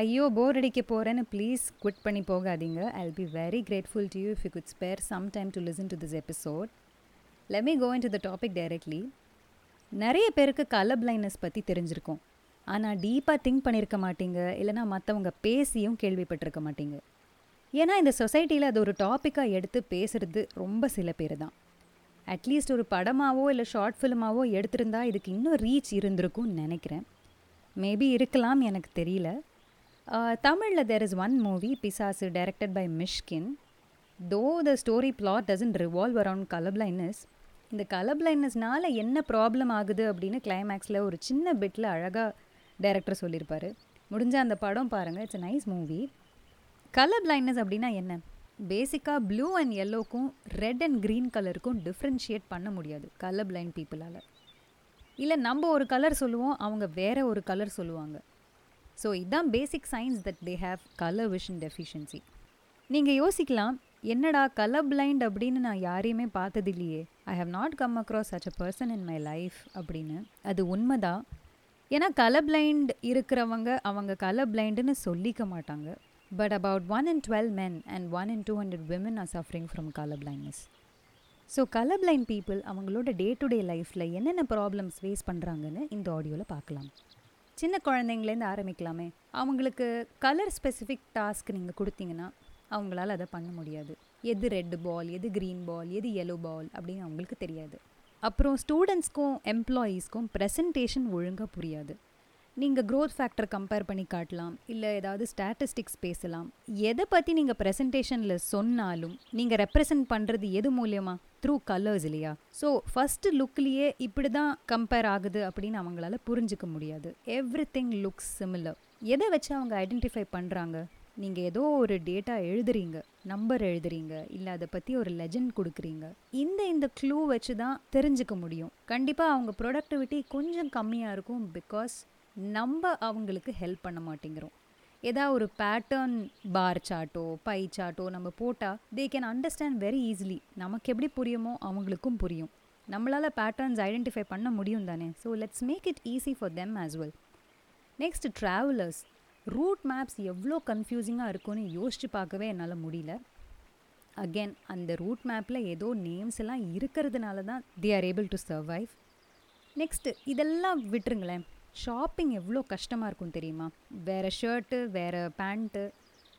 ஐயோ போர் அடிக்க போகிறேன்னு ப்ளீஸ் குவிட் பண்ணி போகாதீங்க. I will be very grateful to you if you could spare some time to listen to this episode let me go in to the topic directly நிறைய பேருக்கு colour blindness பற்றி தெரிஞ்சிருக்கும். ஆனால் டீப்பாக திங்க் பண்ணியிருக்க மாட்டீங்க. இல்லைனா மற்றவங்க பேசியும் கேள்விப்பட்டிருக்க மாட்டீங்க. ஏன்னா இந்த சொசைட்டியில் அது ஒரு டாப்பிக்காக எடுத்து பேசுகிறது ரொம்ப சில பேர் தான். அட்லீஸ்ட் ஒரு படமாவோ இல்லை ஷார்ட் ஃபிலிமாவோ எடுத்திருந்தா இதுக்கு இன்னும் ரீச் இருந்திருக்கும்னு நினைக்கிறேன். மேபி இருக்கலாம் எனக்கு தெரியல. தமிழில் there is one movie Pisasu directed by Mysskin though the story plot doesn't revolve around colour blindness இந்த கலர் பிளைண்ட்னஸ்னால என்ன ப்ராப்ளம் ஆகுது அப்படின்னு கிளைமேக்ஸில் ஒரு சின்ன பிட்டில் அழகாக டைரக்டர் சொல்லியிருப்பார். முடிஞ்ச அந்த படம் பாருங்கள் it's a nice movie colour blindness அப்படின்னா என்ன? பேசிக்காக ப்ளூ அண்ட் எல்லோக்கும் ரெட் அண்ட் க்ரீன் கலருக்கும் டிஃப்ரென்ஷியேட் பண்ண முடியாது கலர் பிளைண்ட் பீப்புளால் இல்லை நம்ம ஒரு கலர் சொல்லுவோம் அவங்க வேற ஒரு கலர் சொல்லுவாங்க. ஸோ இதுதான் basic science that they have colour vision deficiency நீங்கள் யோசிக்கலாம் என்னடா கலர் பிளைண்ட் அப்படின்னு நான் யாரையுமே பார்த்தது இல்லையே I have not come across such a person in my life அப்படின்னு. அது உண்மைதான். ஏன்னா கலர் பிளைண்ட் இருக்கிறவங்க அவங்க கலர் பிளைண்டுன்னு சொல்லிக்க மாட்டாங்க. But about one in twelve men and one in two hundred women are suffering from colour blindness so colour blind people அவங்களோட டே டு டே லைஃப்பில் என்னென்ன ப்ராப்ளம்ஸ் ஃபேஸ் பண்ணுறாங்கன்னு இந்த ஆடியோவில் பார்க்கலாம். சின்ன குழந்தைங்கலேருந்து ஆரம்பிக்கலாமே. அவங்களுக்கு கலர் ஸ்பெசிஃபிக் டாஸ்க் நீங்கள் கொடுத்தீங்கன்னா அவங்களால அதை பண்ண முடியாது. எது ரெட் பால் எது க்ரீன் பால் எது எல்லோ பால் அப்படின்னு அவங்களுக்கு தெரியாது. அப்புறம் ஸ்டூடெண்ட்ஸ்க்கும் எம்ப்ளாயீஸ்க்கும் ப்ரெசன்டேஷன் ஒழுங்காக புரியாது. நீங்கள் க்ரோத் ஃபேக்டர் கம்பேர் பண்ணி காட்டலாம் இல்லை ஏதாவது ஸ்டாட்டிஸ்டிக்ஸ் பேசலாம். எதை பற்றி நீங்கள் ப்ரெசன்டேஷனில் சொன்னாலும் நீங்கள் ரெப்ரசன்ட் பண்ணுறது எது மூலியமா? த்ரூ கலர்ஸ் இல்லையா? ஸோ ஃபஸ்ட்டு லுக்லேயே இப்படி தான் கம்பேர் ஆகுது அப்படின்னு அவங்களால புரிஞ்சிக்க முடியாது. எவ்ரி திங் லுக்ஸ் சிமிலர் எதை வச்சு அவங்க ஐடென்டிஃபை பண்ணுறாங்க நீங்கள் ஏதோ ஒரு டேட்டா எழுதுறீங்க நம்பர் எழுதுறீங்க இல்லை அதை பற்றி ஒரு லெஜண்ட் கொடுக்குறீங்க. இந்த இந்த க்ளூ வச்சு தான் தெரிஞ்சுக்க முடியும். கண்டிப்பாக அவங்க ப்ரொடக்டிவிட்டி கொஞ்சம் கம்மியாக இருக்கும் பிகாஸ் நம்ம அவங்களுக்கு ஹெல்ப் பண்ண மாட்டேங்கிறோம். ஏதாவது ஒரு பேட்டர்ன் பார் சார்ட்டோ பை சார்ட்டோ நம்ம போட்டால் they can understand very easily நமக்கு எப்படி புரியுமோ அவங்களுக்கும் புரியும். நம்மளால் பேட்டர்ன்ஸ் ஐடென்டிஃபை பண்ண முடியும் தானே? So let's make it easy for them as well next travellers route maps எவ்வளோ கன்ஃபியூசிங்காக இருக்கும்னு யோசிச்சு பார்க்கவே என்னால் முடியல. அகெயின் அந்த ரூட் மேப்பில் ஏதோ நேம்ஸ் எல்லாம் இருக்கிறதுனால தான் they are able to survive next இதெல்லாம் விட்டுருங்களேன். ஷாப்பிங் எவ்வளோ கஷ்டமாக இருக்கும் தெரியுமா? வேறு ஷர்ட்டு வேறு பேண்ட்டு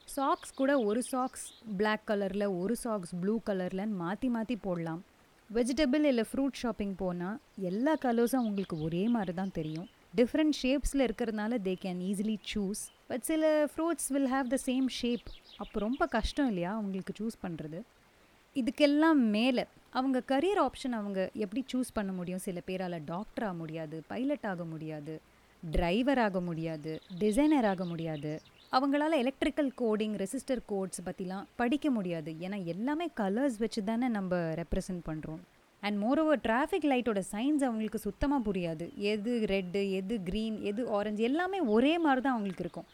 சாக்ஸ் கூட ஒரு சாக்ஸ் பிளாக் கலரில் ஒரு சாக்ஸ் ப்ளூ கலர்லன்னு மாற்றி மாற்றி போடலாம். வெஜிடபிள் இல்லை ஃப்ரூட் ஷாப்பிங் போனால் எல்லா கலர்ஸும் உங்களுக்கு ஒரே மாதிரி தான் தெரியும் டிஃப்ரெண்ட் ஷேப்ஸில் இருக்கிறதுனால they can easily choose but சில fruits will have the same shape அப்போ ரொம்ப கஷ்டம் இல்லையா அவங்களுக்கு சூஸ் பண்ணுறது இதுக்கெல்லாம் மேலே அவங்க கரியர் ஆப்ஷன் அவங்க எப்படி சூஸ் பண்ண முடியும்? சில பேரால் டாக்டர் ஆக முடியாது பைலட் ஆக முடியாது டிரைவர் ஆக முடியாது டிசைனர் ஆக முடியாது. அவங்களால எலக்ட்ரிக்கல் கோடிங் ரெசிஸ்டர் கோட்ஸ் பற்றிலாம் படிக்க முடியாது. ஏன்னா எல்லாமே கலர்ஸ் வச்சு தானே நம்ம ரெப்ரசன்ட் பண்ணுறோம் அண்ட் மோரோவர் டிராஃபிக் லைட்டோட சைன்ஸ் அவங்களுக்கு சுத்தமாக புரியாது. எது ரெட்டு எது க்ரீன் எது ஆரஞ்சு எல்லாமே ஒரே மாதிரி தான் அவங்களுக்கு இருக்கும்.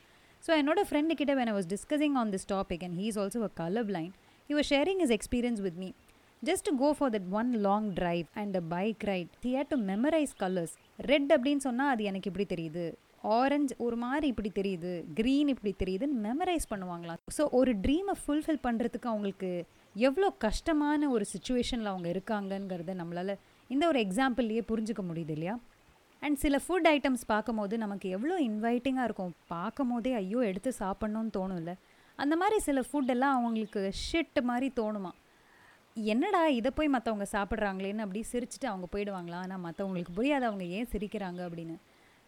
ஸோ என்னோட ஃப்ரெண்டு கிட்ட when I was discussing on this topic and he is also a colour blind he was sharing his experience with me. Just to go for that one long drive and a bike ride he had to memorize red அப்படின்னு சொன்னால் அது எனக்கு இப்படி தெரியுது. Orange ஒரு மாதிரி இப்படி தெரியுது. க்ரீன் இப்படி தெரியுதுன்னு மெமரைஸ் பண்ணுவாங்களாம். ஸோ ஒரு ட்ரீமை ஃபுல்ஃபில் பண்ணுறதுக்கு அவங்களுக்கு எவ்வளோ கஷ்டமான ஒரு சுச்சுவேஷனில் அவங்க இருக்காங்கங்கிறத நம்மளால் இந்த ஒரு எக்ஸாம்பிள்லேயே புரிஞ்சுக்க முடியுது இல்லையா? அண்ட் சில ஃபுட் ஐட்டம்ஸ் பார்க்கும்போது நமக்கு எவ்வளோ இன்வைட்டிங்காக இருக்கும். பார்க்கும் போதே ஐயோ எடுத்து சாப்பிட்ணுன்னு தோணும்ல. அந்த மாதிரி சில ஃபுட்டெல்லாம் அவங்களுக்கு ஷிட் மாதிரி தோணுமா? என்னடா இதை போய் மற்றவங்க சாப்பிட்றாங்களேன்னு அப்படி சிரிச்சுட்டு அவங்க போயிடுவாங்களா? ஆனால் மற்றவங்களுக்கு புரியாது அவங்க ஏன் சிரிக்கிறாங்க அப்படின்னு.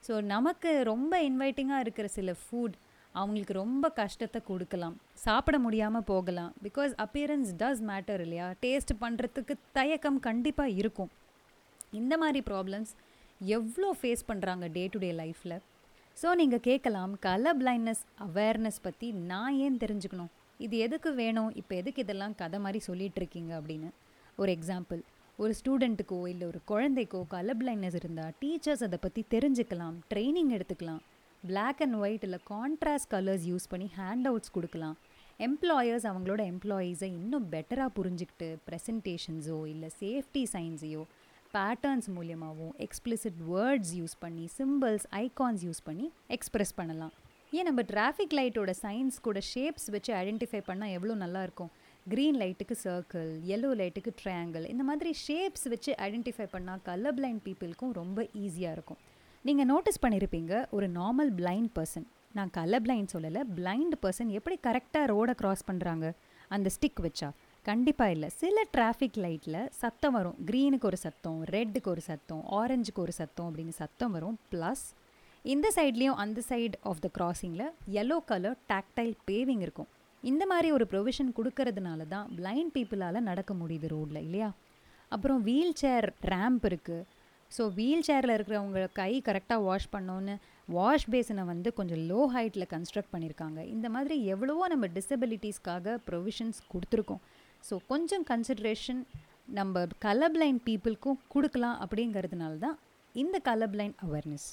ஸோ நமக்கு ரொம்ப இன்வைட்டிங்காக இருக்கிற சில ஃபுட் அவங்களுக்கு ரொம்ப கஷ்டத்தை கொடுக்கலாம். சாப்பிட முடியாமல் போகலாம். பிகாஸ் அப்பியரன்ஸ் டஸ் மேட்டர் இல்லையா? டேஸ்ட் பண்ணுறதுக்கு தயக்கம் கண்டிப்பாக இருக்கும். இந்த மாதிரி ப்ராப்ளம்ஸ் எவ்வளோ ஃபேஸ் பண்ணுறாங்க டே டு டே லைஃப்பில் ஸோ நீங்கள் கேட்கலாம் கலர் பிளைண்ட்னஸ் அவேர்னஸ் பற்றி நான் ஏன் தெரிஞ்சுக்கணும்? இது எதுக்கு வேணும்? இப்போ எதுக்கு இதெல்லாம் கதை மாதிரி சொல்லிட்டு இருக்கீங்க அப்படின்னு. ஒரு எக்ஸாம்பிள் ஒரு ஸ்டூடெண்ட்டுக்கோ இல்லை ஒரு குழந்தைக்கோ கலர் பிளைண்ட்னஸ் இருந்தால் டீச்சர்ஸ் அதை பற்றி தெரிஞ்சுக்கலாம் ட்ரைனிங் எடுத்துக்கலாம். பிளாக் அண்ட் ஒயிட் இல்லை கான்ட்ராஸ்ட் கலர்ஸ் யூஸ் பண்ணி ஹேண்ட் அவுட்ஸ் கொடுக்கலாம். எம்ப்ளாயர்ஸ் அவங்களோட எம்ப்ளாயீஸை இன்னும் பெட்டராக புரிஞ்சுக்கிட்டு ப்ரெசன்டேஷன்ஸோ இல்லை சேஃப்டி சைன்ஸையோ பேட்டர்ன்ஸ் மூலியமாகவும் எக்ஸ்பிளிசிட் வேர்ட்ஸ் யூஸ் பண்ணி சிம்பிள்ஸ் ஐகான்ஸ் யூஸ் பண்ணி எக்ஸ்ப்ரெஸ் பண்ணலாம். ஏன் நம்ம டிராஃபிக் லைட்டோட சைன்ஸ் கூட ஷேப்ஸ் வச்சு ஐடென்டிஃபை பண்ணால் எவ்வளோ நல்லாயிருக்கும் க்ரீன் லைட்டுக்கு சர்க்கிள் எல்லோ லைட்டுக்கு ட்ரையாங்கிள் இந்த மாதிரி ஷேப்ஸ் வச்சு ஐடென்டிஃபை பண்ணால் கலர் பிளைண்ட் பீப்புளுக்கும் ரொம்ப ஈஸியாக இருக்கும். நீங்கள் நோட்டீஸ் பண்ணியிருப்பீங்க ஒரு நார்மல் பிளைண்ட் பர்சன் நான் கலர் பிளைண்ட் சொல்லலை பிளைண்ட் பர்சன் எப்படி கரெக்டாக ரோடை க்ராஸ் பண்ணுறாங்க அந்த ஸ்டிக் வச்சா. கண்டிப்பாக இல்லை. சில டிராஃபிக் லைட்டில் சத்தம் வரும். க்ரீனுக்கு ஒரு சத்தம் ரெட்டுக்கு ஒரு சத்தம் ஆரஞ்சுக்கு ஒரு சத்தம் அப்படின்னு சத்தம் வரும். ப்ளஸ் இந்த சைட்லேயும் அந்த சைடு ஆஃப் த கிராசிங்கில் எல்லோ கலர் டாக்டைல் பேவிங் இருக்கும். இந்த மாதிரி ஒரு ப்ரொவிஷன் கொடுக்கறதுனால தான் பிளைண்ட் பீப்புளால் நடக்க முடியுது ரோட்டில் இல்லையா? அப்புறம் வீல் சேர் ரேம்ப் இருக்குது ஸோ வீல் சேரில் இருக்கிறவங்க கை கரெக்டாக வாஷ் பண்ணோன்னு வாஷ் பேஸனை வந்து கொஞ்சம் லோ ஹைட்டில் கன்ஸ்ட்ரக்ட் பண்ணியிருக்காங்க இந்த மாதிரி எவ்வளவோ நம்ம டிசபிலிட்டிஸ்க்காக ப்ரொவிஷன்ஸ் கொடுத்துருக்கோம். ஸோ கொஞ்சம் கன்சிட்ரேஷன் நம்ம கலர் பிளைண்ட் பீப்புளுக்கும் கொடுக்கலாம் அப்படிங்கிறதுனால தான் இந்த colour blind awareness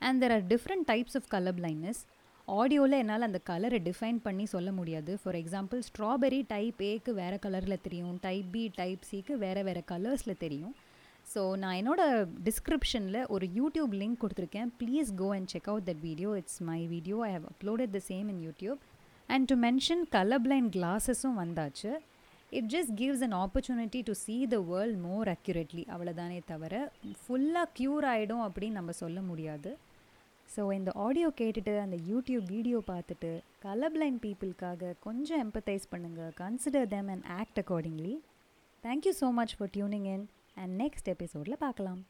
and there are different types of colour blindness ஆடியோவில் என்னால் அந்த கலரை டிஃபைன் பண்ணி சொல்ல முடியாது. ஃபார் எக்ஸாம்பிள் ஸ்ட்ராபெரி டைப் ஏக்கு வேறு கலரில் தெரியும். டைப் பி டைப் சிக்கு வேறு வேறு கலர்ஸில் தெரியும். ஸோ நான் என்னோட டிஸ்கிரிப்ஷனில் ஒரு யூடியூப் லிங்க் கொடுத்துருக்கேன். Please go and check out that video it's my video I have uploaded the same in YouTube and to mention colour blind கிளாஸஸும் வந்தாச்சு. It just gives an opportunity to see the world more accurately அவ்வளோதானே தவிர ஃபுல்லாக cure ஆகிடும் அப்படின்னு நம்ம சொல்ல முடியாது. So இந்த ஆடியோ கேட்டுட்டு அந்த யூடியூப் வீடியோ பார்த்துட்டு கலர் பிளைண்ட் பீப்புளுக்காக கொஞ்சம் எம்பத்தைஸ் பண்ணுங்கள் consider them and act accordingly thank you so much for tuning in and next எபிசோடில் பார்க்கலாம்.